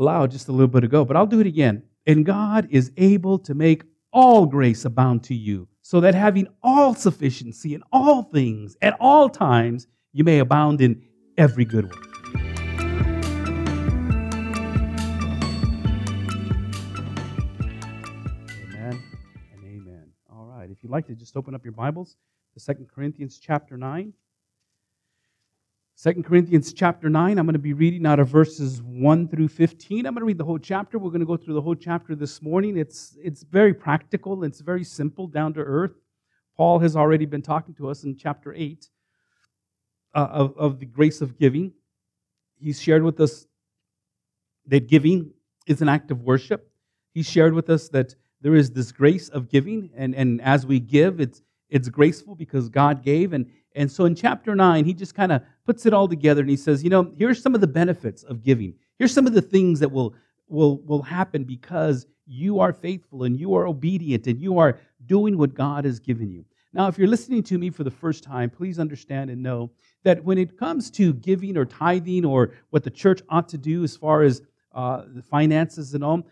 aloud just a little bit ago, but I'll do it again. And God is able to make all grace abound to you, so that having all sufficiency in all things at all times, you may abound in every good work. Amen and amen. All right, if you'd like to just open up your Bibles to Second Corinthians chapter 9. 2 Corinthians chapter 9, I'm going to be reading out of verses 1 through 15. I'm going to read the whole chapter. We're going to go through the whole chapter this morning. It's, it's very practical, it's very simple, down to earth. Paul has already been talking to us in chapter 8 uh, of, of the grace of giving. He's shared with us that giving is an act of worship. He shared with us that there is this grace of giving, and, and as we give, it's, it's graceful because God gave, and, and so in chapter 9, he just kind of puts it all together and he says, you know, here's some of the benefits of giving. Here's some of the things that will, will, will happen because you are faithful and you are obedient and you are doing what God has given you. Now, if you're listening to me for the first time, please understand and know that when it comes to giving or tithing or what the church ought to do as far as uh, the finances and all,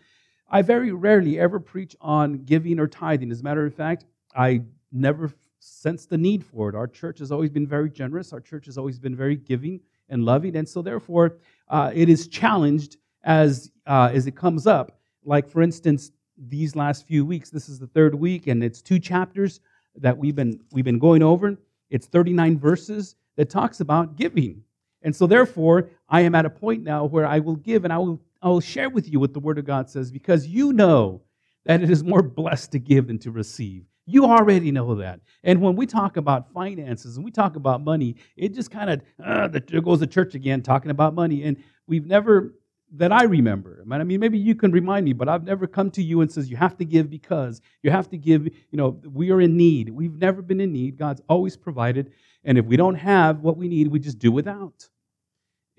I very rarely ever preach on giving or tithing. As a matter of fact, I never sense the need for it. Our church has always been very generous. Our church has always been very giving and loving, and so therefore uh, it is challenged as uh, as it comes up. Like for instance, these last few weeks. This is the third week, and it's two chapters that we've been we've been going over. It's 39 verses that talks about giving, and so therefore I am at a point now where I will give and I will I will share with you what the Word of God says because you know that it is more blessed to give than to receive. You already know that. And when we talk about finances and we talk about money, it just kind of, uh, there goes the church again talking about money. And we've never, that I remember, I mean, maybe you can remind me, but I've never come to you and says, you have to give because, you have to give, you know, we are in need. We've never been in need. God's always provided. And if we don't have what we need, we just do without.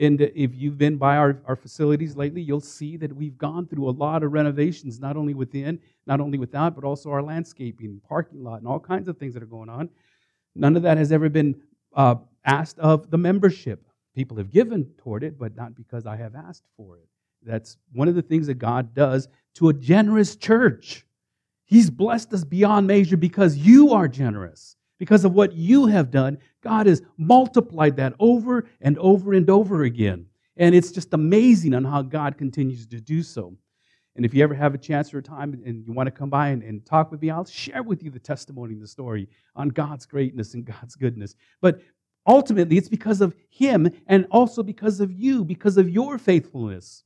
And if you've been by our, our facilities lately, you'll see that we've gone through a lot of renovations, not only within, not only without, but also our landscaping, parking lot, and all kinds of things that are going on. None of that has ever been uh, asked of the membership. People have given toward it, but not because I have asked for it. That's one of the things that God does to a generous church. He's blessed us beyond measure because you are generous because of what you have done, God has multiplied that over and over and over again. And it's just amazing on how God continues to do so. And if you ever have a chance or a time and you want to come by and, and talk with me, I'll share with you the testimony and the story on God's greatness and God's goodness. But ultimately, it's because of Him and also because of you, because of your faithfulness,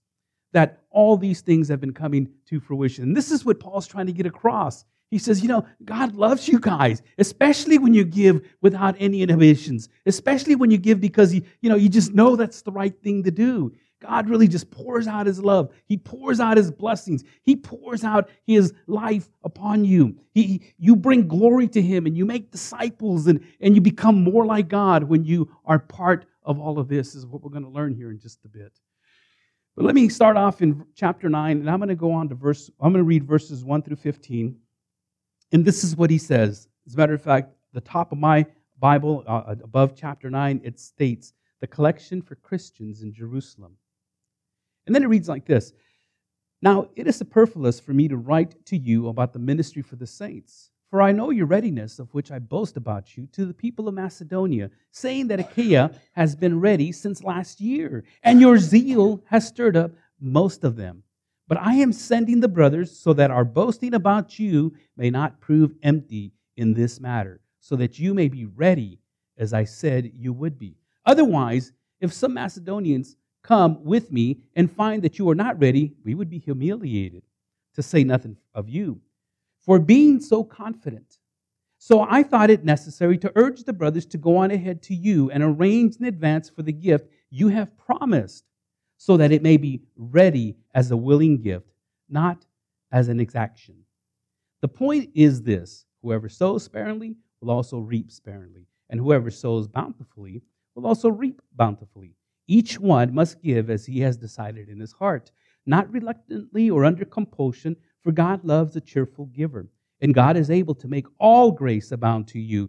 that all these things have been coming to fruition. And this is what Paul's trying to get across. He says, you know, God loves you guys, especially when you give without any inhibitions, especially when you give because you, you know, you just know that's the right thing to do. God really just pours out his love. He pours out his blessings. He pours out his life upon you. He, you bring glory to him and you make disciples and, and you become more like God when you are part of all of this, is what we're going to learn here in just a bit. But let me start off in chapter 9, and I'm going to go on to verse, I'm going to read verses 1 through 15. And this is what he says. As a matter of fact, the top of my Bible, uh, above chapter 9, it states, the collection for Christians in Jerusalem. And then it reads like this Now it is superfluous for me to write to you about the ministry for the saints, for I know your readiness, of which I boast about you, to the people of Macedonia, saying that Achaia has been ready since last year, and your zeal has stirred up most of them. But I am sending the brothers so that our boasting about you may not prove empty in this matter, so that you may be ready as I said you would be. Otherwise, if some Macedonians come with me and find that you are not ready, we would be humiliated, to say nothing of you, for being so confident. So I thought it necessary to urge the brothers to go on ahead to you and arrange in advance for the gift you have promised so that it may be ready as a willing gift, not as an exaction. The point is this whoever sows sparingly will also reap sparingly, and whoever sows bountifully will also reap bountifully. Each one must give as he has decided in his heart, not reluctantly or under compulsion, for God loves a cheerful giver. And God is able to make all grace abound to you,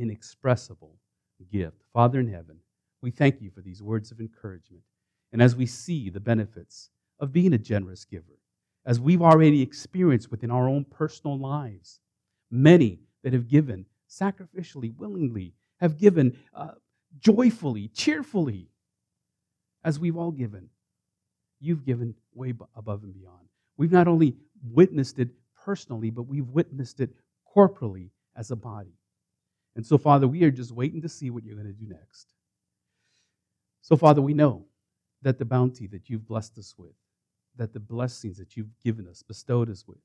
inexpressible gift. Father in heaven, we thank you for these words of encouragement. And as we see the benefits of being a generous giver, as we've already experienced within our own personal lives, many that have given sacrificially, willingly, have given uh, joyfully, cheerfully, as we've all given. You've given way above and beyond. We've not only witnessed it personally, but we've witnessed it corporally as a body. And so, Father, we are just waiting to see what you're going to do next. So, Father, we know that the bounty that you've blessed us with, that the blessings that you've given us, bestowed us with,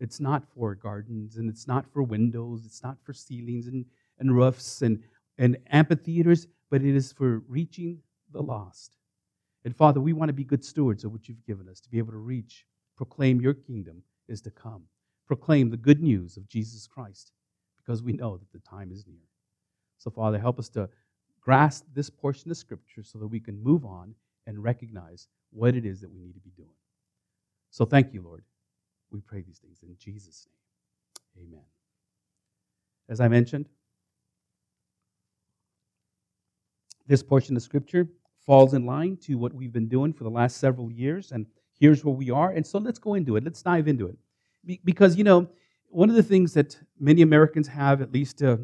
it's not for gardens and it's not for windows, it's not for ceilings and, and roofs and, and amphitheaters, but it is for reaching the lost. And Father, we want to be good stewards of what you've given us to be able to reach, proclaim your kingdom is to come, proclaim the good news of Jesus Christ, because we know that the time is near. So, Father, help us to grasp this portion of Scripture so that we can move on and recognize what it is that we need to be doing. So, thank you, Lord. We pray these things in Jesus' name. Amen. As I mentioned, this portion of Scripture falls in line to what we've been doing for the last several years, and here's where we are. And so let's go into it. Let's dive into it. Because, you know, one of the things that many Americans have, at least uh,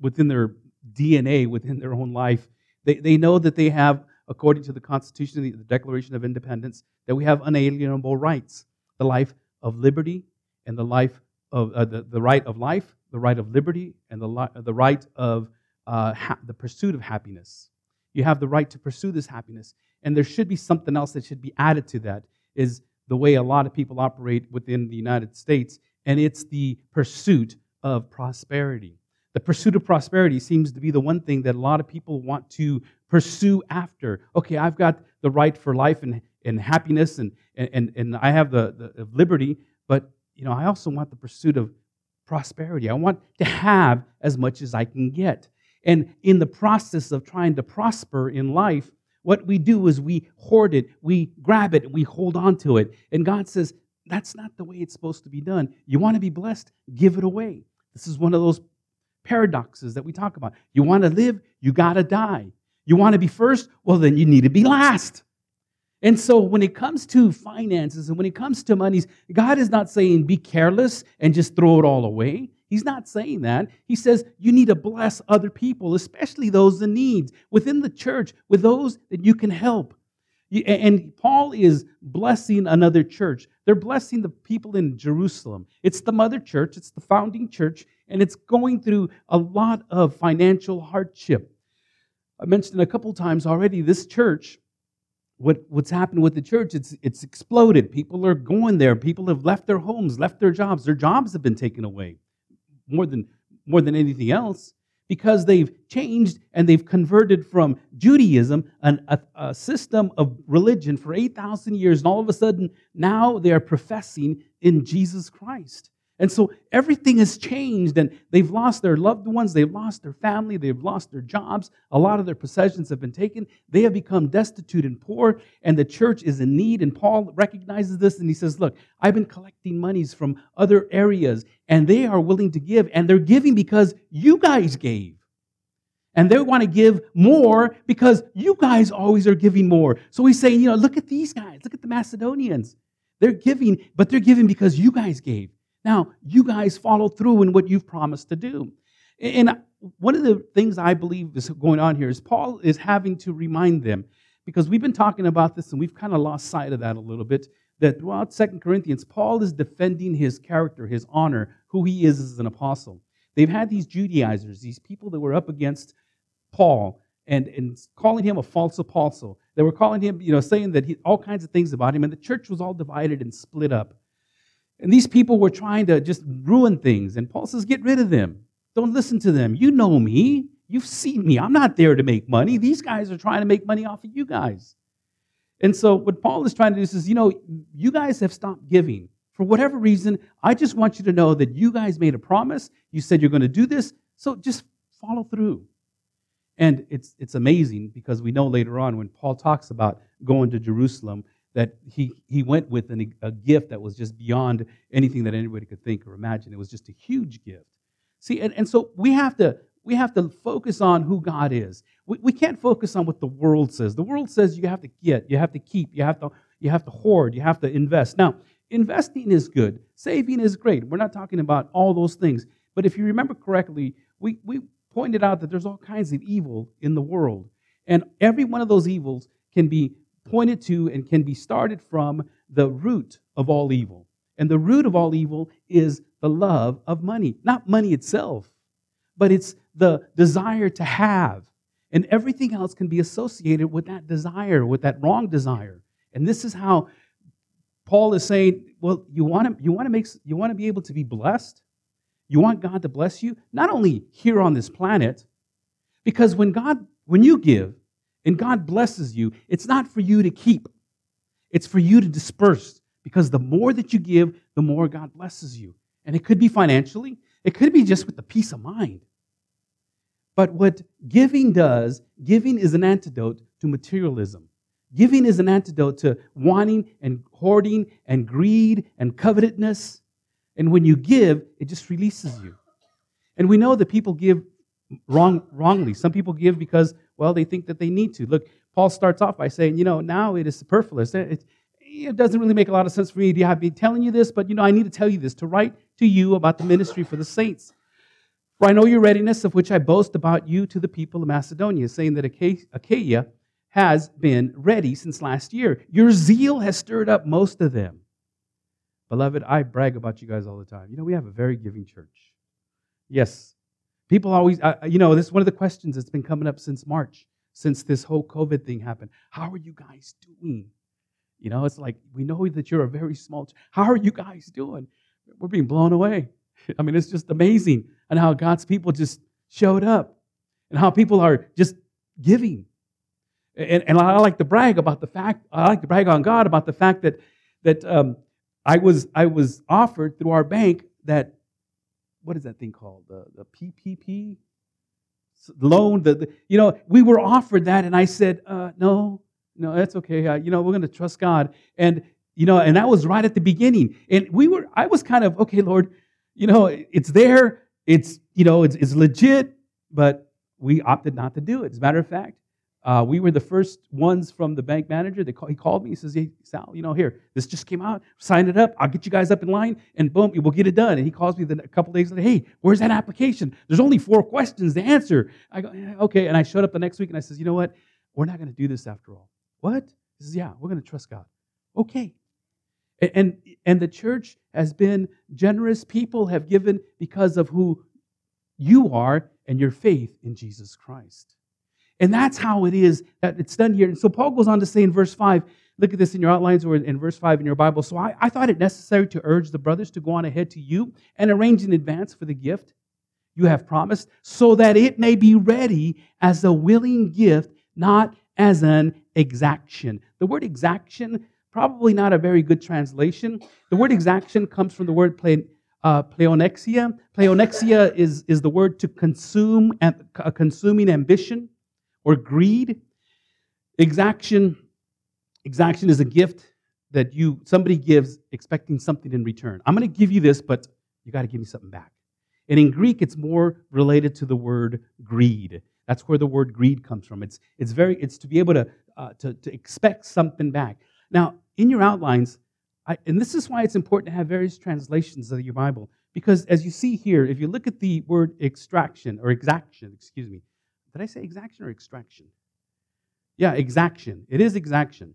within their DNA, within their own life, they, they know that they have, according to the Constitution, the Declaration of Independence, that we have unalienable rights the life of liberty and the life of uh, the, the right of life, the right of liberty, and the, li- the right of uh, ha- the pursuit of happiness. You have the right to pursue this happiness. And there should be something else that should be added to that, is the way a lot of people operate within the United States, and it's the pursuit of prosperity. The pursuit of prosperity seems to be the one thing that a lot of people want to pursue after. Okay, I've got the right for life and, and happiness, and, and, and I have the, the liberty, but you know, I also want the pursuit of prosperity. I want to have as much as I can get. And in the process of trying to prosper in life, what we do is we hoard it, we grab it, we hold on to it. And God says, that's not the way it's supposed to be done. You want to be blessed, give it away. This is one of those paradoxes that we talk about. You want to live, you got to die. You want to be first, well, then you need to be last. And so when it comes to finances and when it comes to monies, God is not saying be careless and just throw it all away. He's not saying that. He says you need to bless other people, especially those in need within the church, with those that you can help. And Paul is blessing another church. They're blessing the people in Jerusalem. It's the mother church, it's the founding church, and it's going through a lot of financial hardship. I mentioned a couple times already this church what, what's happened with the church, it's, it's exploded. People are going there. People have left their homes, left their jobs. Their jobs have been taken away more than, more than anything else because they've changed and they've converted from Judaism, an, a, a system of religion for 8,000 years, and all of a sudden now they are professing in Jesus Christ. And so everything has changed, and they've lost their loved ones, they've lost their family, they've lost their jobs, a lot of their possessions have been taken. They have become destitute and poor, and the church is in need. And Paul recognizes this and he says, Look, I've been collecting monies from other areas, and they are willing to give, and they're giving because you guys gave. And they want to give more because you guys always are giving more. So he's saying, you know, look at these guys, look at the Macedonians. They're giving, but they're giving because you guys gave. Now, you guys follow through in what you've promised to do. And one of the things I believe is going on here is Paul is having to remind them, because we've been talking about this and we've kind of lost sight of that a little bit, that throughout Second Corinthians, Paul is defending his character, his honor, who he is as an apostle. They've had these Judaizers, these people that were up against Paul and, and calling him a false apostle. They were calling him, you know, saying that he, all kinds of things about him, and the church was all divided and split up. And these people were trying to just ruin things. And Paul says, Get rid of them. Don't listen to them. You know me. You've seen me. I'm not there to make money. These guys are trying to make money off of you guys. And so, what Paul is trying to do is, you know, you guys have stopped giving. For whatever reason, I just want you to know that you guys made a promise. You said you're going to do this. So just follow through. And it's, it's amazing because we know later on when Paul talks about going to Jerusalem that he, he went with an, a gift that was just beyond anything that anybody could think or imagine. It was just a huge gift. See, and, and so we have to we have to focus on who God is. We, we can't focus on what the world says. The world says you have to get, you have to keep, you have to, you have to hoard, you have to invest. Now, investing is good, saving is great. We're not talking about all those things. But if you remember correctly, we, we pointed out that there's all kinds of evil in the world. And every one of those evils can be pointed to and can be started from the root of all evil. And the root of all evil is the love of money, not money itself, but it's the desire to have. And everything else can be associated with that desire, with that wrong desire. And this is how Paul is saying, well, you want to, you want to make you want to be able to be blessed? You want God to bless you? Not only here on this planet, because when God, when you give and God blesses you, it's not for you to keep. It's for you to disperse. Because the more that you give, the more God blesses you. And it could be financially, it could be just with the peace of mind. But what giving does, giving is an antidote to materialism. Giving is an antidote to wanting and hoarding and greed and covetousness. And when you give, it just releases you. And we know that people give wrong, wrongly. Some people give because, well, they think that they need to. Look, Paul starts off by saying, you know, now it is superfluous. It, it doesn't really make a lot of sense for me to have been telling you this, but, you know, I need to tell you this to write to you about the ministry for the saints. For I know your readiness, of which I boast about you to the people of Macedonia, saying that Achaia has been ready since last year. Your zeal has stirred up most of them. Beloved, I brag about you guys all the time. You know, we have a very giving church. Yes, people always, uh, you know, this is one of the questions that's been coming up since March, since this whole COVID thing happened. How are you guys doing? You know, it's like, we know that you're a very small, ch- how are you guys doing? We're being blown away. I mean, it's just amazing and how God's people just showed up and how people are just giving. And, and I like to brag about the fact, I like to brag on God about the fact that, that um, I was I was offered through our bank that what is that thing called? The the PPP loan the, the you know we were offered that and I said uh, no no that's okay. Uh, you know we're going to trust God. And you know and that was right at the beginning. And we were I was kind of okay Lord you know it's there. It's you know it's, it's legit but we opted not to do it. As a matter of fact uh, we were the first ones from the bank manager. Call, he called me. He says, "Hey, Sal, you know, here, this just came out. Sign it up. I'll get you guys up in line, and boom, we'll get it done." And he calls me the, a couple days later. Hey, where's that application? There's only four questions to answer. I go, yeah, okay. And I showed up the next week, and I says, "You know what? We're not going to do this after all." What? He says, "Yeah, we're going to trust God." Okay. And, and and the church has been generous. People have given because of who you are and your faith in Jesus Christ. And that's how it is that it's done here. And so Paul goes on to say in verse 5, look at this in your outlines or in verse 5 in your Bible. So I, I thought it necessary to urge the brothers to go on ahead to you and arrange in advance for the gift you have promised, so that it may be ready as a willing gift, not as an exaction. The word exaction, probably not a very good translation. The word exaction comes from the word play, uh, pleonexia. Pleonexia is, is the word to consume, a consuming ambition or greed. Exaction, exaction is a gift that you somebody gives expecting something in return. I'm going to give you this, but you got to give me something back. And in Greek, it's more related to the word greed. That's where the word greed comes from. It's, it's very it's to be able to, uh, to, to expect something back. Now, in your outlines, I, and this is why it's important to have various translations of your Bible, because as you see here, if you look at the word extraction or exaction, excuse me, did I say exaction or extraction? Yeah, exaction. It is exaction.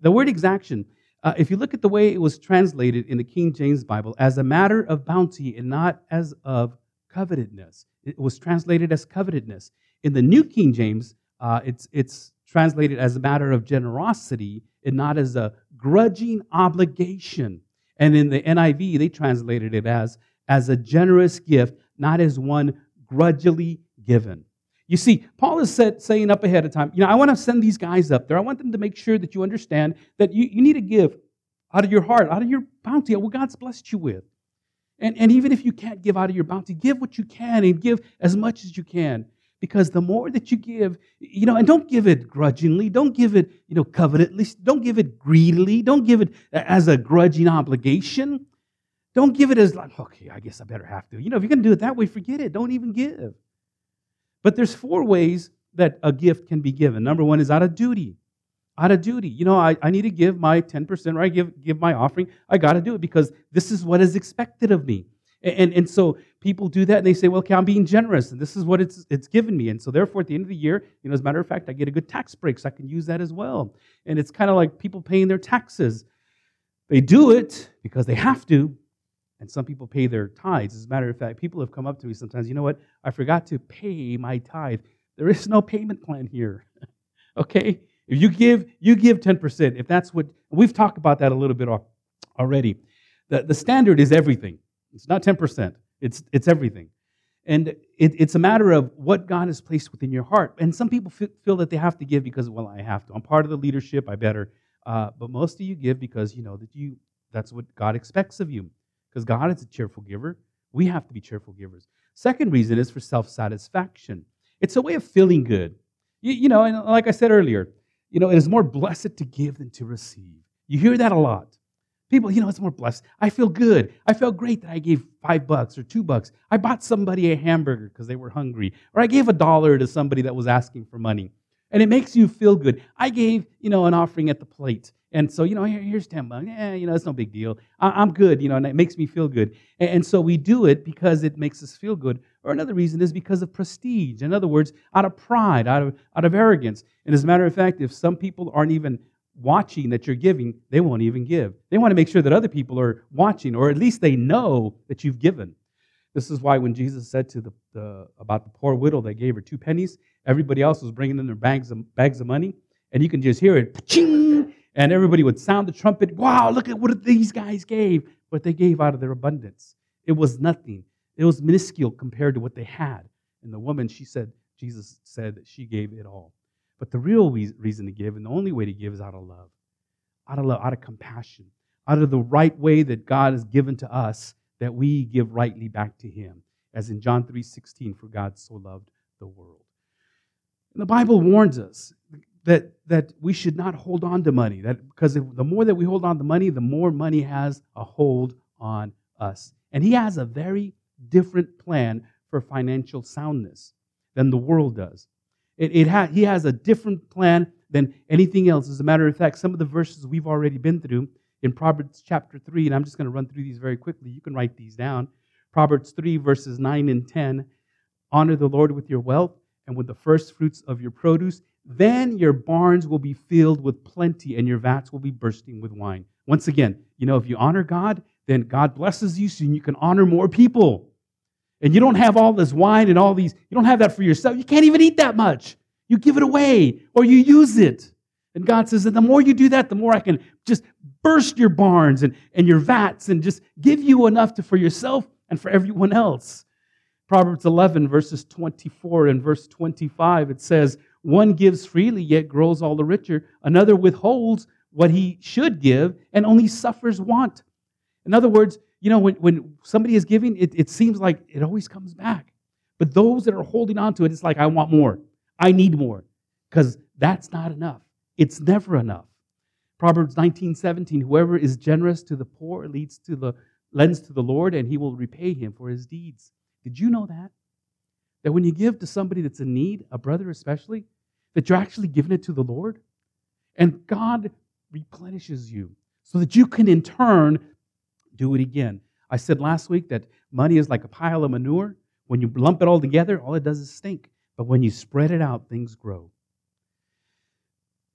The word exaction, Uh, if you look at the way it was translated in the King James Bible, as a matter of bounty and not as of covetousness, it was translated as covetousness. In the New King James, uh, it's, it's translated as a matter of generosity and not as a grudging obligation. And in the NIV, they translated it as, as a generous gift, not as one grudgingly given. You see, Paul is saying up ahead of time, you know, I want to send these guys up there. I want them to make sure that you understand that you, you need to give out of your heart, out of your bounty, what God's blessed you with. And, and even if you can't give out of your bounty, give what you can and give as much as you can. Because the more that you give, you know, and don't give it grudgingly, don't give it, you know, covetedly, don't give it greedily, don't give it as a grudging obligation. Don't give it as like, okay, I guess I better have to. You know, if you're going to do it that way, forget it. Don't even give. But there's four ways that a gift can be given. Number one is out of duty. Out of duty. You know, I, I need to give my 10% or I give, give my offering. I got to do it because this is what is expected of me. And, and, and, so people do that and they say, well, okay, I'm being generous and this is what it's, it's given me. And so therefore, at the end of the year, you know, as a matter of fact, I get a good tax break, so I can use that as well. And it's kind of like people paying their taxes. They do it because they have to, and some people pay their tithes. As a matter of fact, people have come up to me sometimes, you know what? I forgot to pay my tithe. There is no payment plan here. okay? If you give, you give 10%. If that's what, we've talked about that a little bit already. The, the standard is everything. It's not 10%, it's, it's everything. And it, it's a matter of what God has placed within your heart. And some people feel that they have to give because, well, I have to. I'm part of the leadership, I better. Uh, but most of you give because you know that you that's what God expects of you because God is a cheerful giver. We have to be cheerful givers. Second reason is for self satisfaction. It's a way of feeling good. You, you, know, and like I said earlier, you know, it is more blessed to give than to receive. You hear that a lot. People, you know, it's more blessed. I feel good. I felt great that I gave five bucks or two bucks. I bought somebody a hamburger because they were hungry, or I gave a dollar to somebody that was asking for money. And it makes you feel good. I gave, you know, an offering at the plate. And so, you know, here, here's 10 bucks. Yeah, you know, it's no big deal. I, am good, you know, and it makes me feel good. And, and, so we do it because it makes us feel good. Or another reason is because of prestige. In other words, out of pride, out of, out of arrogance. And as a matter of fact, if some people aren't even watching that you're giving, they won't even give. They want to make sure that other people are watching, or at least they know that you've given. This is why when Jesus said to the, the about the poor widow they gave her two pennies, everybody else was bringing in their bags of, bags of money, and you can just hear it, and everybody would sound the trumpet. Wow, look at what these guys gave. But they gave out of their abundance. It was nothing. It was minuscule compared to what they had. And the woman, she said, Jesus said that she gave it all. But the real reason to give, and the only way to give, is out of love. Out of love, out of compassion, out of the right way that God has given to us, that we give rightly back to Him. As in John 3:16, for God so loved the world. And the Bible warns us that, that we should not hold on to money. That because the more that we hold on to money, the more money has a hold on us. And he has a very different plan for financial soundness than the world does. It, it ha- he has a different plan than anything else. As a matter of fact, some of the verses we've already been through in Proverbs chapter 3, and I'm just going to run through these very quickly. You can write these down. Proverbs 3, verses 9 and 10 Honor the Lord with your wealth and with the first fruits of your produce, then your barns will be filled with plenty and your vats will be bursting with wine. Once again, you know, if you honor God, then God blesses you so you can honor more people. And you don't have all this wine and all these, you don't have that for yourself. You can't even eat that much. You give it away or you use it. And God says that the more you do that, the more I can just burst your barns and, and your vats and just give you enough to, for yourself and for everyone else. Proverbs 11, verses 24 and verse 25, it says, one gives freely, yet grows all the richer. Another withholds what he should give and only suffers want. In other words, you know, when, when somebody is giving, it, it seems like it always comes back. But those that are holding on to it, it's like, I want more. I need more. Because that's not enough. It's never enough. Proverbs 19:17 whoever is generous to the poor leads to the lends to the Lord, and he will repay him for his deeds. Did you know that? That when you give to somebody that's in need, a brother especially, that you're actually giving it to the Lord. And God replenishes you so that you can in turn do it again. I said last week that money is like a pile of manure. When you lump it all together, all it does is stink. But when you spread it out, things grow.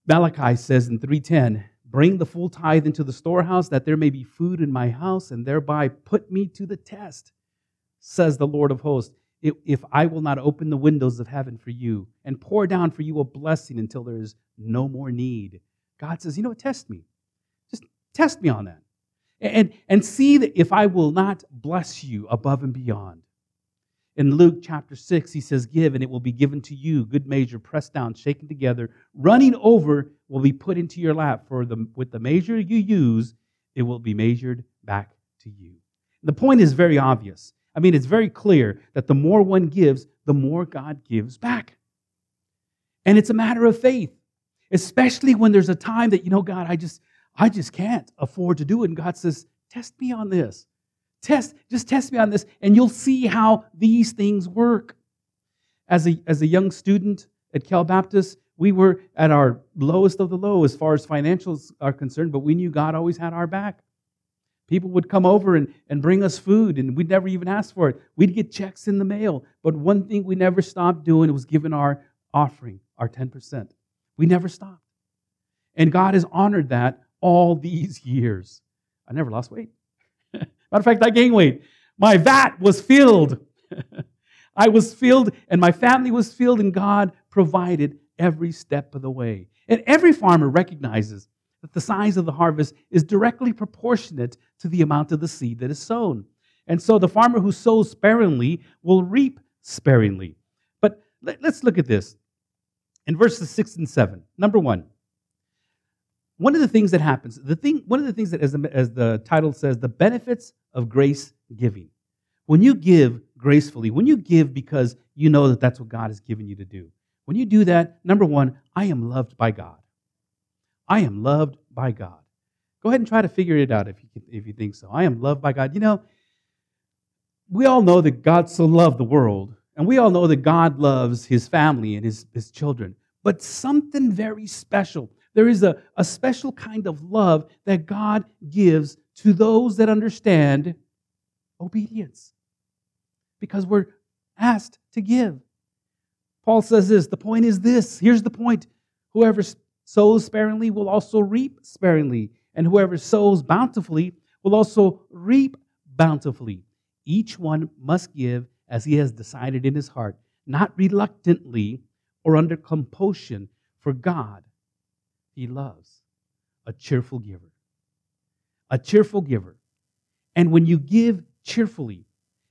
Malachi says in 3:10, Bring the full tithe into the storehouse, that there may be food in my house, and thereby put me to the test, says the Lord of hosts, if I will not open the windows of heaven for you and pour down for you a blessing until there is no more need. God says, you know test me. Just test me on that. And, and see that if I will not bless you above and beyond. In Luke chapter 6, he says, Give, and it will be given to you. Good measure, pressed down, shaken together, running over, will be put into your lap. For the, with the measure you use, it will be measured back to you. The point is very obvious. I mean, it's very clear that the more one gives, the more God gives back. And it's a matter of faith, especially when there's a time that, you know, God, I just, I just can't afford to do it. And God says, Test me on this. Test, just test me on this, and you'll see how these things work. As a, as a young student at Cal Baptist, we were at our lowest of the low as far as financials are concerned, but we knew God always had our back. People would come over and, and bring us food, and we'd never even ask for it. We'd get checks in the mail. But one thing we never stopped doing was giving our offering, our 10%. We never stopped. And God has honored that all these years. I never lost weight. Matter of fact, I gained weight. My vat was filled. I was filled, and my family was filled, and God provided every step of the way. And every farmer recognizes that the size of the harvest is directly proportionate to the amount of the seed that is sown. And so the farmer who sows sparingly will reap sparingly. But let's look at this in verses 6 and 7. Number one, one of the things that happens, the thing, one of the things that, as the, as the title says, the benefits of grace giving. When you give gracefully, when you give because you know that that's what God has given you to do, when you do that, number one, I am loved by God. I am loved by God. Go ahead and try to figure it out if you, if you think so. I am loved by God. You know, we all know that God so loved the world, and we all know that God loves his family and his, his children. But something very special there is a, a special kind of love that God gives to those that understand obedience because we're asked to give. Paul says this the point is this here's the point whoever sows sparingly will also reap sparingly, and whoever sows bountifully will also reap bountifully. Each one must give as he has decided in his heart, not reluctantly or under compulsion, for God he loves a cheerful giver. A cheerful giver. And when you give cheerfully,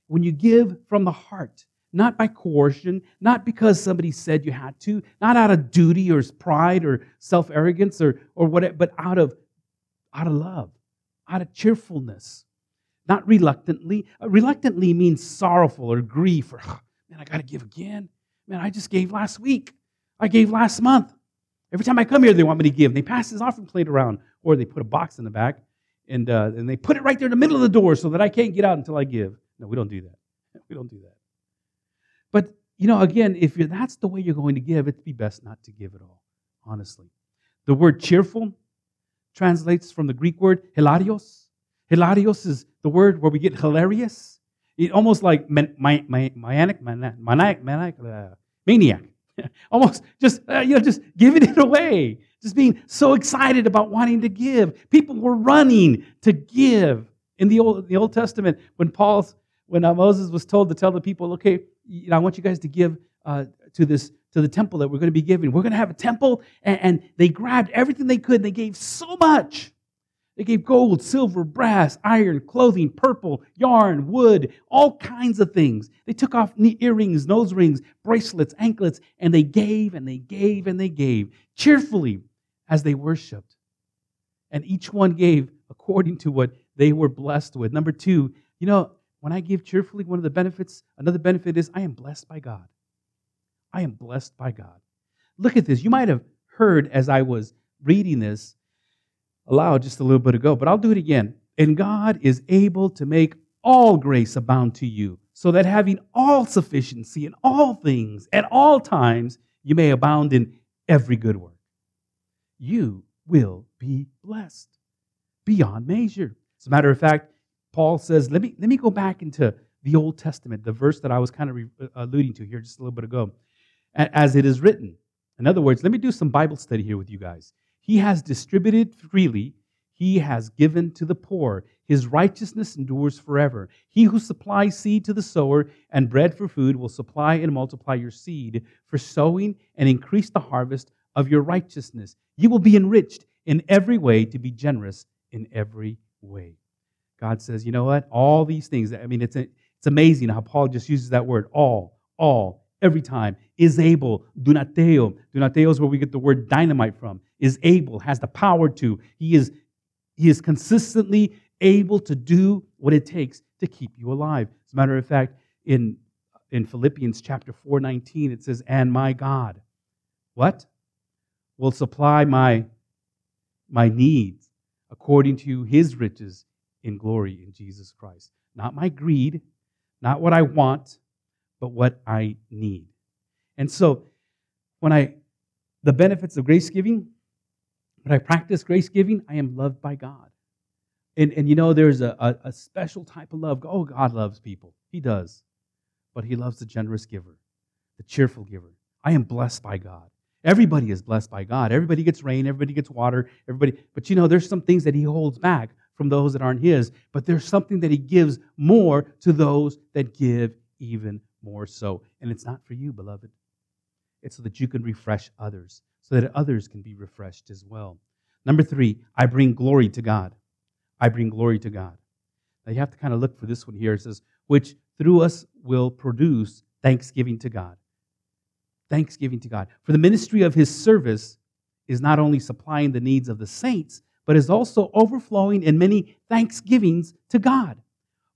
when you give from the heart, not by coercion, not because somebody said you had to, not out of duty or pride or self arrogance or, or whatever, but out of, out of love, out of cheerfulness, not reluctantly. Uh, reluctantly means sorrowful or grief or, man, I got to give again. Man, I just gave last week. I gave last month. Every time I come here, they want me to give. They pass this offering plate around, or they put a box in the back, and, uh, and they put it right there in the middle of the door so that I can't get out until I give. No, we don't do that. We don't do that. But, you know, again, if that's the way you're going to give, it'd be best not to give at all, honestly. The word cheerful translates from the Greek word hilarios. Hilarios is the word where we get hilarious. It almost like man, my, my, maniac, maniac, maniac, maniac, uh, maniac. Almost just, uh, you know, just giving it away. Just being so excited about wanting to give. People were running to give. In the Old, the Old Testament, when paul's when uh, Moses was told to tell the people, okay, you know, I want you guys to give uh, to this to the temple that we're going to be giving. We're going to have a temple, and, and they grabbed everything they could. And they gave so much they gave gold, silver, brass, iron, clothing, purple, yarn, wood, all kinds of things. They took off earrings, nose rings, bracelets, anklets, and they gave and they gave and they gave cheerfully as they worshiped. And each one gave according to what they were blessed with. Number two, you know, when I give cheerfully, one of the benefits, another benefit is I am blessed by God. I am blessed by God. Look at this. You might have heard as I was reading this aloud just a little bit ago, but I'll do it again. And God is able to make all grace abound to you, so that having all sufficiency in all things at all times, you may abound in every good work. You will be blessed beyond measure. As a matter of fact, Paul says, let me, let me go back into the Old Testament, the verse that I was kind of re- uh, alluding to here just a little bit ago. As it is written. In other words, let me do some Bible study here with you guys. He has distributed freely, he has given to the poor. His righteousness endures forever. He who supplies seed to the sower and bread for food will supply and multiply your seed for sowing and increase the harvest of your righteousness. You will be enriched in every way to be generous in every way. God says, you know what? All these things, I mean, it's, it's amazing how Paul just uses that word, all, all, every time, is able, dunateo. Dunateo is where we get the word dynamite from, is able, has the power to. He is, he is consistently able to do what it takes to keep you alive. As a matter of fact, in, in Philippians chapter 4, 19, it says, and my God, what? Will supply my, my needs according to his riches in glory in Jesus Christ. Not my greed, not what I want, but what I need. And so, when I, the benefits of grace giving, when I practice grace giving, I am loved by God. And, and you know, there's a, a, a special type of love. Oh, God loves people. He does. But He loves the generous giver, the cheerful giver. I am blessed by God. Everybody is blessed by God. Everybody gets rain, everybody gets water, everybody. But you know, there's some things that He holds back from those that aren't His, but there's something that He gives more to those that give even more so. And it's not for you, beloved. It's so that you can refresh others, so that others can be refreshed as well. Number three, I bring glory to God. I bring glory to God. Now you have to kind of look for this one here. It says, which through us will produce thanksgiving to God. Thanksgiving to God. For the ministry of his service is not only supplying the needs of the saints, but is also overflowing in many thanksgivings to God.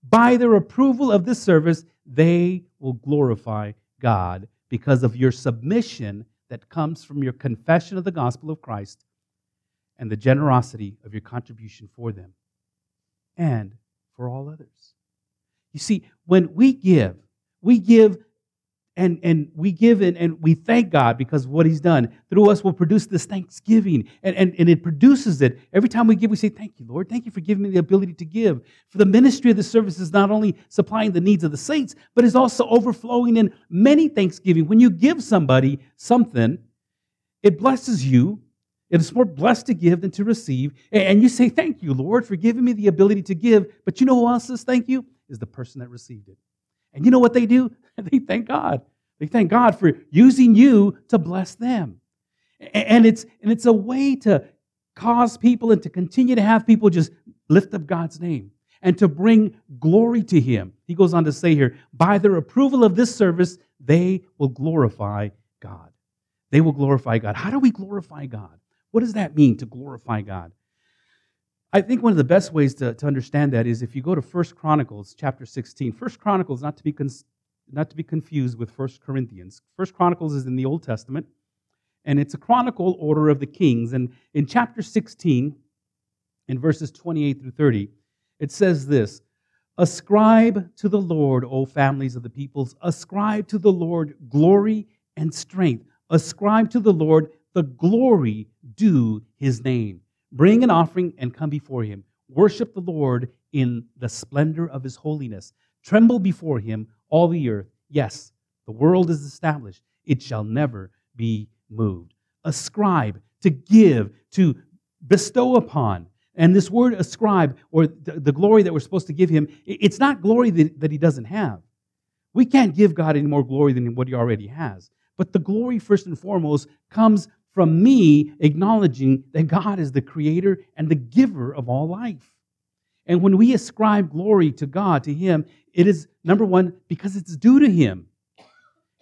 By their approval of this service, they will glorify God because of your submission that comes from your confession of the gospel of Christ and the generosity of your contribution for them and for all others. You see, when we give, we give and, and we give and, and we thank God because what He's done through us will produce this thanksgiving. And, and, and it produces it. Every time we give, we say, Thank you, Lord. Thank you for giving me the ability to give. For the ministry of the service is not only supplying the needs of the saints, but is also overflowing in many thanksgiving. When you give somebody something, it blesses you. It is more blessed to give than to receive. And you say, Thank you, Lord, for giving me the ability to give. But you know who else says thank you? Is the person that received it. And you know what they do? They thank God. They thank God for using you to bless them. And it's, and it's a way to cause people and to continue to have people just lift up God's name and to bring glory to Him. He goes on to say here, by their approval of this service, they will glorify God. They will glorify God. How do we glorify God? What does that mean to glorify God? I think one of the best ways to, to understand that is if you go to 1 Chronicles chapter 16. 1 Chronicles, not to be, con- not to be confused with 1 Corinthians. 1 Chronicles is in the Old Testament, and it's a chronicle order of the kings. And in chapter 16, in verses 28 through 30, it says this Ascribe to the Lord, O families of the peoples, ascribe to the Lord glory and strength. Ascribe to the Lord the glory due his name. Bring an offering and come before him. Worship the Lord in the splendor of his holiness. Tremble before him, all the earth. Yes, the world is established. It shall never be moved. Ascribe, to give, to bestow upon. And this word ascribe, or the, glory that we're supposed to give him, it's not glory that, that he doesn't have. We can't give God any more glory than what he already has. But the glory, first and foremost, comes from me acknowledging that God is the creator and the giver of all life. And when we ascribe glory to God, to Him, it is, number one, because it's due to Him.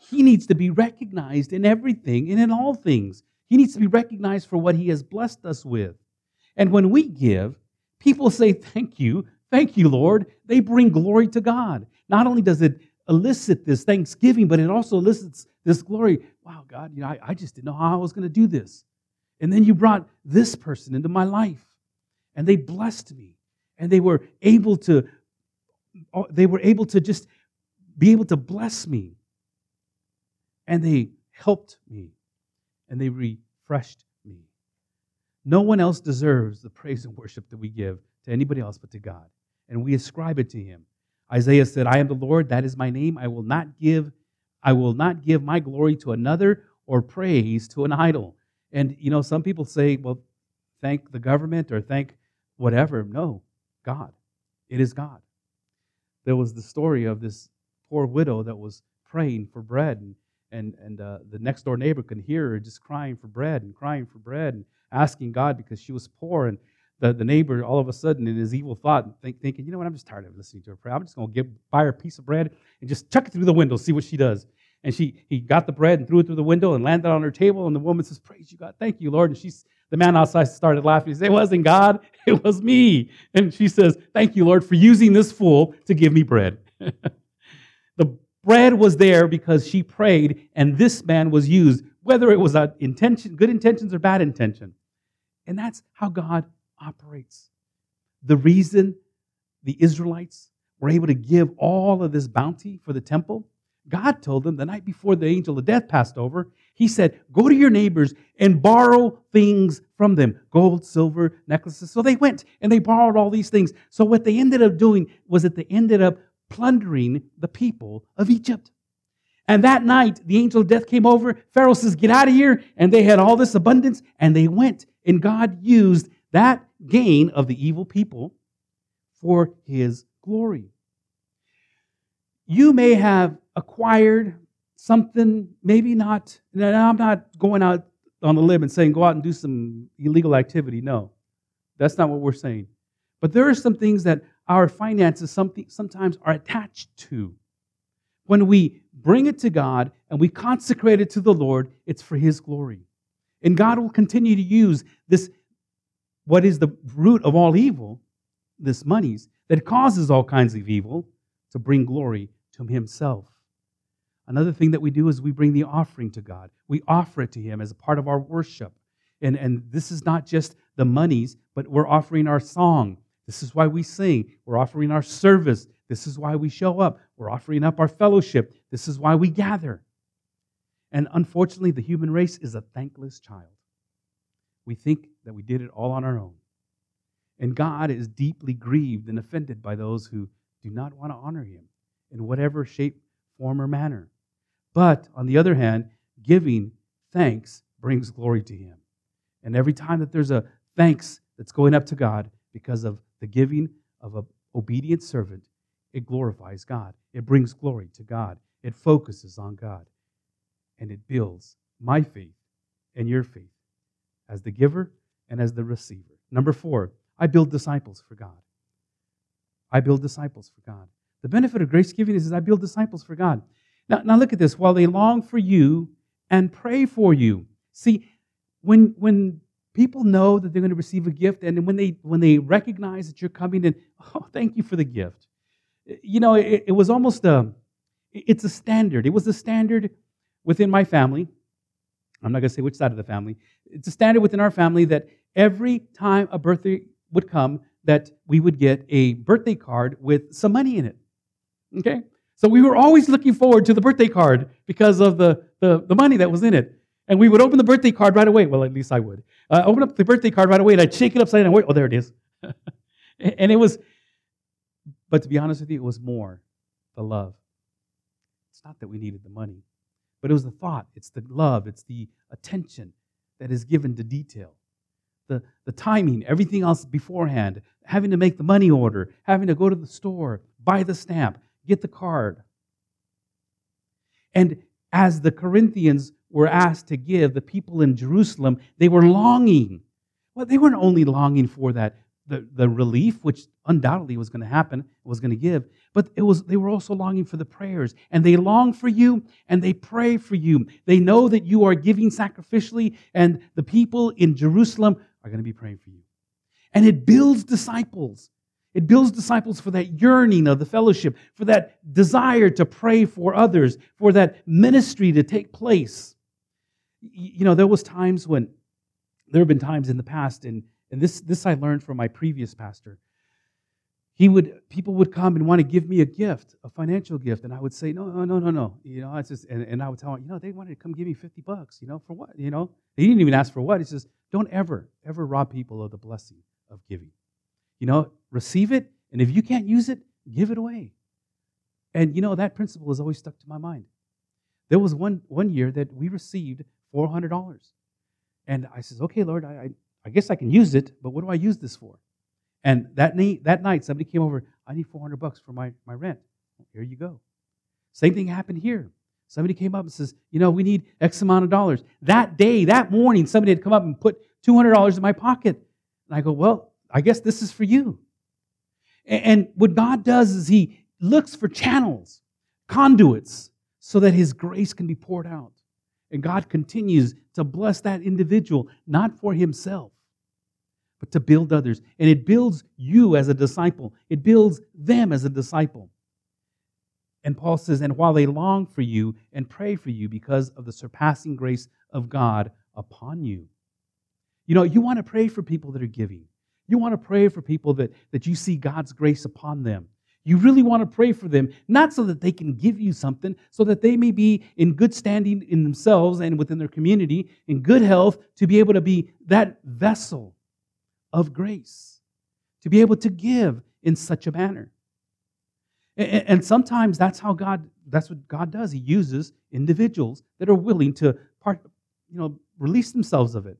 He needs to be recognized in everything and in all things. He needs to be recognized for what He has blessed us with. And when we give, people say, Thank you, thank you, Lord. They bring glory to God. Not only does it elicit this thanksgiving, but it also elicits this glory. Wow, God, you know, I, I just didn't know how I was going to do this. And then you brought this person into my life, and they blessed me, and they were able to, oh, they were able to just be able to bless me, and they helped me, and they refreshed me. No one else deserves the praise and worship that we give to anybody else but to God, and we ascribe it to Him. Isaiah said, I am the Lord, that is my name. I will not give, I will not give my glory to another or praise to an idol. And you know, some people say, well, thank the government or thank whatever. No, God. It is God. There was the story of this poor widow that was praying for bread, and, and, and uh, the next door neighbor could hear her just crying for bread and crying for bread and asking God because she was poor. And the, the neighbor, all of a sudden, in his evil thought, think, thinking, you know what, I'm just tired of listening to her pray. I'm just going to buy her a piece of bread and just chuck it through the window, see what she does. And she, he got the bread and threw it through the window and landed on her table. And the woman says, Praise you, God. Thank you, Lord. And she's, the man outside started laughing. He said, It wasn't God, it was me. And she says, Thank you, Lord, for using this fool to give me bread. the bread was there because she prayed, and this man was used, whether it was a intention, good intentions or bad intention. And that's how God operates. The reason the Israelites were able to give all of this bounty for the temple God told them the night before the angel of death passed over, He said, Go to your neighbors and borrow things from them gold, silver, necklaces. So they went and they borrowed all these things. So what they ended up doing was that they ended up plundering the people of Egypt. And that night, the angel of death came over. Pharaoh says, Get out of here. And they had all this abundance, and they went. And God used that gain of the evil people for His glory. You may have acquired something, maybe not, I'm not going out on the limb and saying go out and do some illegal activity. No, that's not what we're saying. But there are some things that our finances sometimes are attached to. When we bring it to God and we consecrate it to the Lord, it's for His glory. And God will continue to use this, what is the root of all evil, this monies, that causes all kinds of evil, to bring glory to Himself. Another thing that we do is we bring the offering to God. We offer it to Him as a part of our worship. And, and this is not just the monies, but we're offering our song. This is why we sing. We're offering our service. This is why we show up. We're offering up our fellowship. This is why we gather. And unfortunately, the human race is a thankless child. We think that we did it all on our own. And God is deeply grieved and offended by those who do not want to honor Him in whatever shape, form, or manner. But on the other hand, giving thanks brings glory to Him. And every time that there's a thanks that's going up to God because of the giving of an obedient servant, it glorifies God. It brings glory to God. It focuses on God. And it builds my faith and your faith as the giver and as the receiver. Number four, I build disciples for God. I build disciples for God. The benefit of grace giving is, is I build disciples for God. Now, now look at this. While they long for you and pray for you. See, when when people know that they're going to receive a gift, and when they when they recognize that you're coming and oh, thank you for the gift. You know, it, it was almost a it's a standard. It was a standard within my family. I'm not going to say which side of the family. It's a standard within our family that every time a birthday would come, that we would get a birthday card with some money in it. Okay? So we were always looking forward to the birthday card because of the, the, the money that was in it. And we would open the birthday card right away. Well, at least I would. Uh, open up the birthday card right away and I'd shake it upside down. And wait, oh, there it is. and it was, but to be honest with you, it was more the love. It's not that we needed the money, but it was the thought, it's the love, it's the attention that is given to detail. The, the timing, everything else beforehand, having to make the money order, having to go to the store, buy the stamp, get the card. And as the Corinthians were asked to give, the people in Jerusalem, they were longing. Well, they weren't only longing for that, the, the relief, which undoubtedly was going to happen, was going to give, but it was they were also longing for the prayers. And they long for you and they pray for you. They know that you are giving sacrificially, and the people in Jerusalem are going to be praying for you. And it builds disciples. It builds disciples for that yearning of the fellowship, for that desire to pray for others, for that ministry to take place. You know, there was times when there have been times in the past, and, and this, this I learned from my previous pastor. He would people would come and want to give me a gift, a financial gift, and I would say, no, no, no, no, no. You know, it's just and, and I would tell him, you know, they wanted to come give me 50 bucks, you know, for what? You know, they didn't even ask for what. He says, don't ever, ever rob people of the blessing of giving. You know, receive it, and if you can't use it, give it away. And you know, that principle has always stuck to my mind. There was one, one year that we received $400. And I says, okay, Lord, I, I guess I can use it, but what do I use this for? And that night, that night somebody came over, I need 400 bucks for my, my rent. Here you go. Same thing happened here. Somebody came up and says, you know, we need X amount of dollars. That day, that morning, somebody had come up and put $200 in my pocket. And I go, well, I guess this is for you. And what God does is He looks for channels, conduits, so that His grace can be poured out. And God continues to bless that individual, not for Himself, but to build others. And it builds you as a disciple, it builds them as a disciple. And Paul says, and while they long for you and pray for you because of the surpassing grace of God upon you. You know, you want to pray for people that are giving. You want to pray for people that, that you see God's grace upon them. You really want to pray for them, not so that they can give you something, so that they may be in good standing in themselves and within their community, in good health, to be able to be that vessel of grace, to be able to give in such a manner. And, sometimes that's how God, that's what God does. He uses individuals that are willing to part, you know, release themselves of it,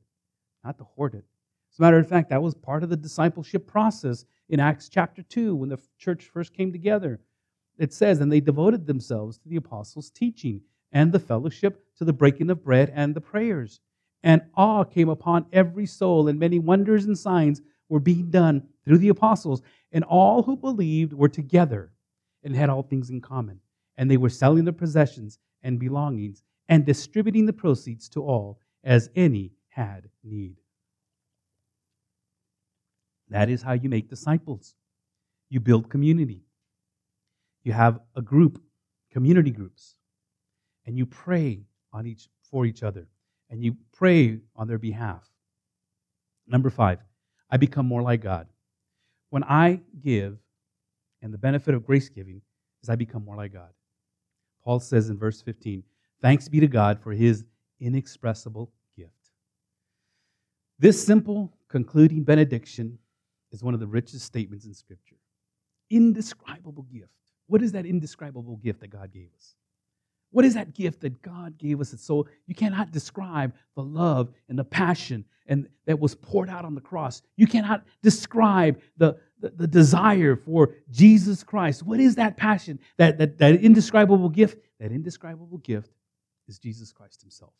not to hoard it. As a matter of fact, that was part of the discipleship process in Acts chapter 2 when the church first came together. It says, And they devoted themselves to the apostles' teaching and the fellowship, to the breaking of bread and the prayers. And awe came upon every soul, and many wonders and signs were being done through the apostles. And all who believed were together and had all things in common. And they were selling their possessions and belongings and distributing the proceeds to all as any had need. That is how you make disciples. You build community. You have a group, community groups, and you pray on each for each other, and you pray on their behalf. Number five, I become more like God. When I give, and the benefit of grace giving is I become more like God. Paul says in verse 15, Thanks be to God for his inexpressible gift. This simple concluding benediction is one of the richest statements in Scripture. Indescribable gift. What is that indescribable gift that God gave us? What is that gift that God gave us? It's so you cannot describe the love and the passion and that was poured out on the cross. You cannot describe the, the, the desire for Jesus Christ. What is that passion? That, that, that indescribable gift? That indescribable gift is Jesus Christ Himself.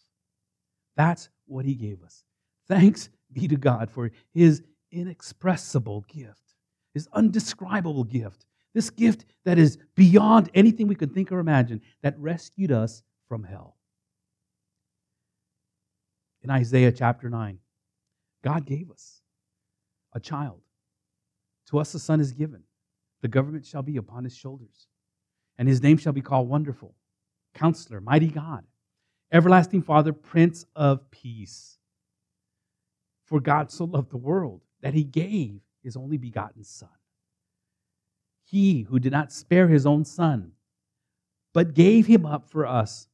That's what He gave us. Thanks be to God for His inexpressible gift, his undescribable gift, this gift that is beyond anything we could think or imagine, that rescued us from hell. In Isaiah chapter 9, God gave us a child. To us a son is given. The government shall be upon his shoulders, and his name shall be called Wonderful, Counselor, Mighty God, Everlasting Father, Prince of Peace. For God so loved the world that he gave his only begotten Son. He who did not spare his own Son, but gave him up for us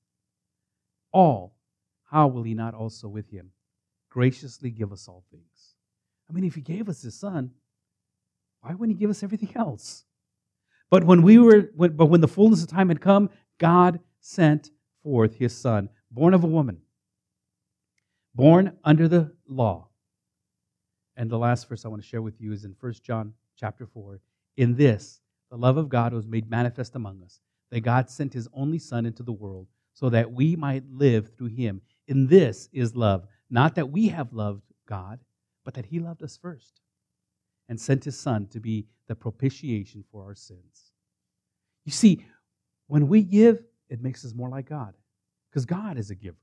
all, how will he not also with him graciously give us all things? I mean, if he gave us his Son, why wouldn't he give us everything else? But when we were, when, but when the fullness of time had come, God sent forth his Son, born of a woman, born under the law and the last verse I want to share with you is in 1 John chapter 4. In this, the love of God was made manifest among us, that God sent his only Son into the world so that we might live through him. In this is love, not that we have loved God, but that he loved us first and sent his Son to be the propitiation for our sins. You see, when we give, it makes us more like God because God is a giver.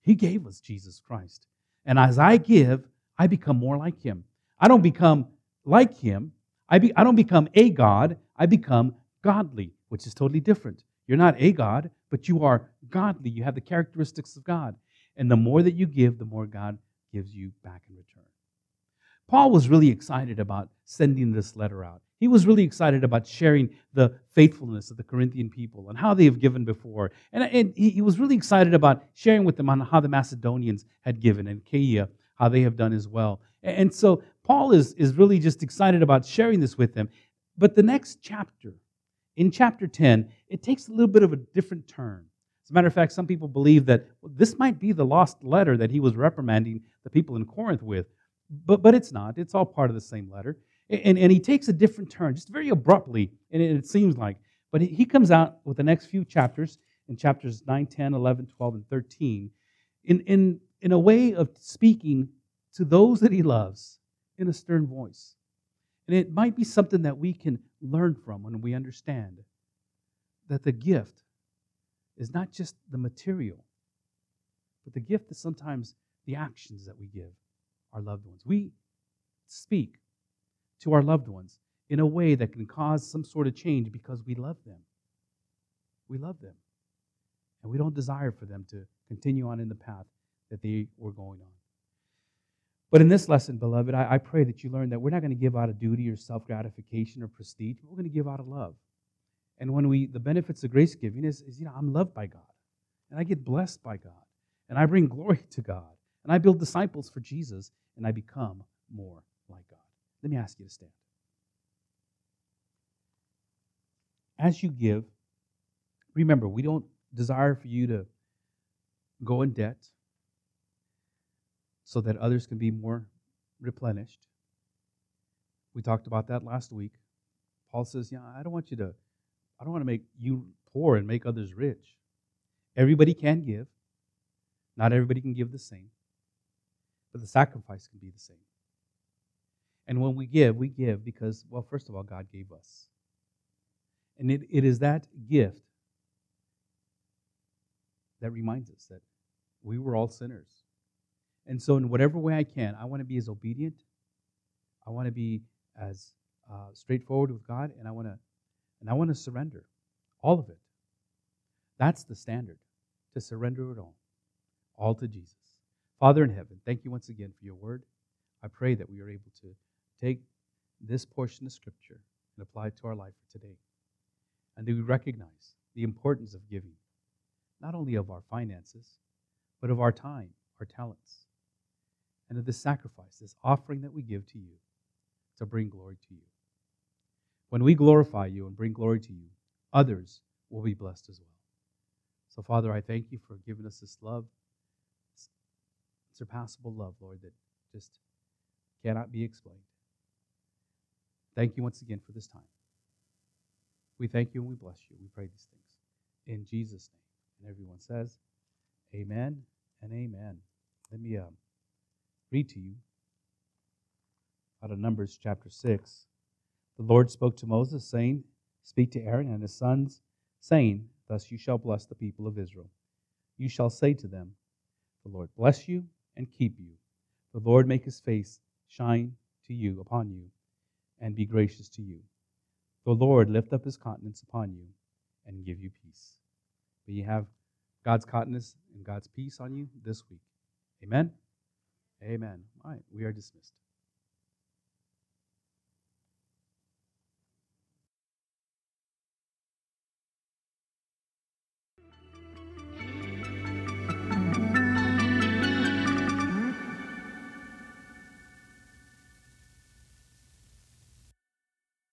He gave us Jesus Christ. And as I give, I become more like him. I don't become like him. I, be, I don't become a God. I become godly, which is totally different. You're not a God, but you are godly. You have the characteristics of God. And the more that you give, the more God gives you back in return. Paul was really excited about sending this letter out. He was really excited about sharing the faithfulness of the Corinthian people and how they have given before. And, and he, he was really excited about sharing with them on how the Macedonians had given and Achaia they have done as well. And so Paul is, is really just excited about sharing this with them. But the next chapter, in chapter 10, it takes a little bit of a different turn. As a matter of fact, some people believe that this might be the lost letter that he was reprimanding the people in Corinth with. but, but it's not. It's all part of the same letter. And, and he takes a different turn, just very abruptly, and it, it seems like. But he comes out with the next few chapters, in chapters 9, 10, 11, 12, and 13, in, in, in a way of speaking to those that he loves in a stern voice. And it might be something that we can learn from when we understand that the gift is not just the material, but the gift is sometimes the actions that we give our loved ones. We speak to our loved ones in a way that can cause some sort of change because we love them. We love them. And we don't desire for them to continue on in the path that they were going on. But in this lesson, beloved, I, I pray that you learn that we're not going to give out a duty or self gratification or prestige. We're going to give out a love. And when we, the benefits of grace giving is, is, you know, I'm loved by God. And I get blessed by God. And I bring glory to God. And I build disciples for Jesus. And I become more like God. Let me ask you to stand. As you give, remember, we don't desire for you to go in debt so that others can be more replenished. We talked about that last week. Paul says, Yeah, I don't want you to, I don't want to make you poor and make others rich. Everybody can give. Not everybody can give the same. But the sacrifice can be the same. And when we give, we give because, well, first of all, God gave us. And it, it is that gift that reminds us that we were all sinners. And so, in whatever way I can, I want to be as obedient. I want to be as uh, straightforward with God, and I want to, and I want to surrender all of it. That's the standard to surrender it all, all to Jesus. Father in heaven, thank you once again for your word. I pray that we are able to take this portion of Scripture and apply it to our life today. And that we recognize the importance of giving, not only of our finances, but of our time, our talents, and of this sacrifice, this offering that we give to you to bring glory to you. When we glorify you and bring glory to you, others will be blessed as well. So, Father, I thank you for giving us this love, surpassable love, Lord, that just cannot be explained. Thank you once again for this time. We thank you and we bless you. We pray these things in Jesus' name. And everyone says, Amen and Amen. Let me uh, read to you out of Numbers chapter 6. The Lord spoke to Moses, saying, Speak to Aaron and his sons, saying, Thus you shall bless the people of Israel. You shall say to them, The Lord bless you and keep you. The Lord make his face shine to you upon you and be gracious to you. The Lord lift up his countenance upon you and give you peace. May you have God's countenance and God's peace on you this week. Amen. Amen. All right, we are dismissed.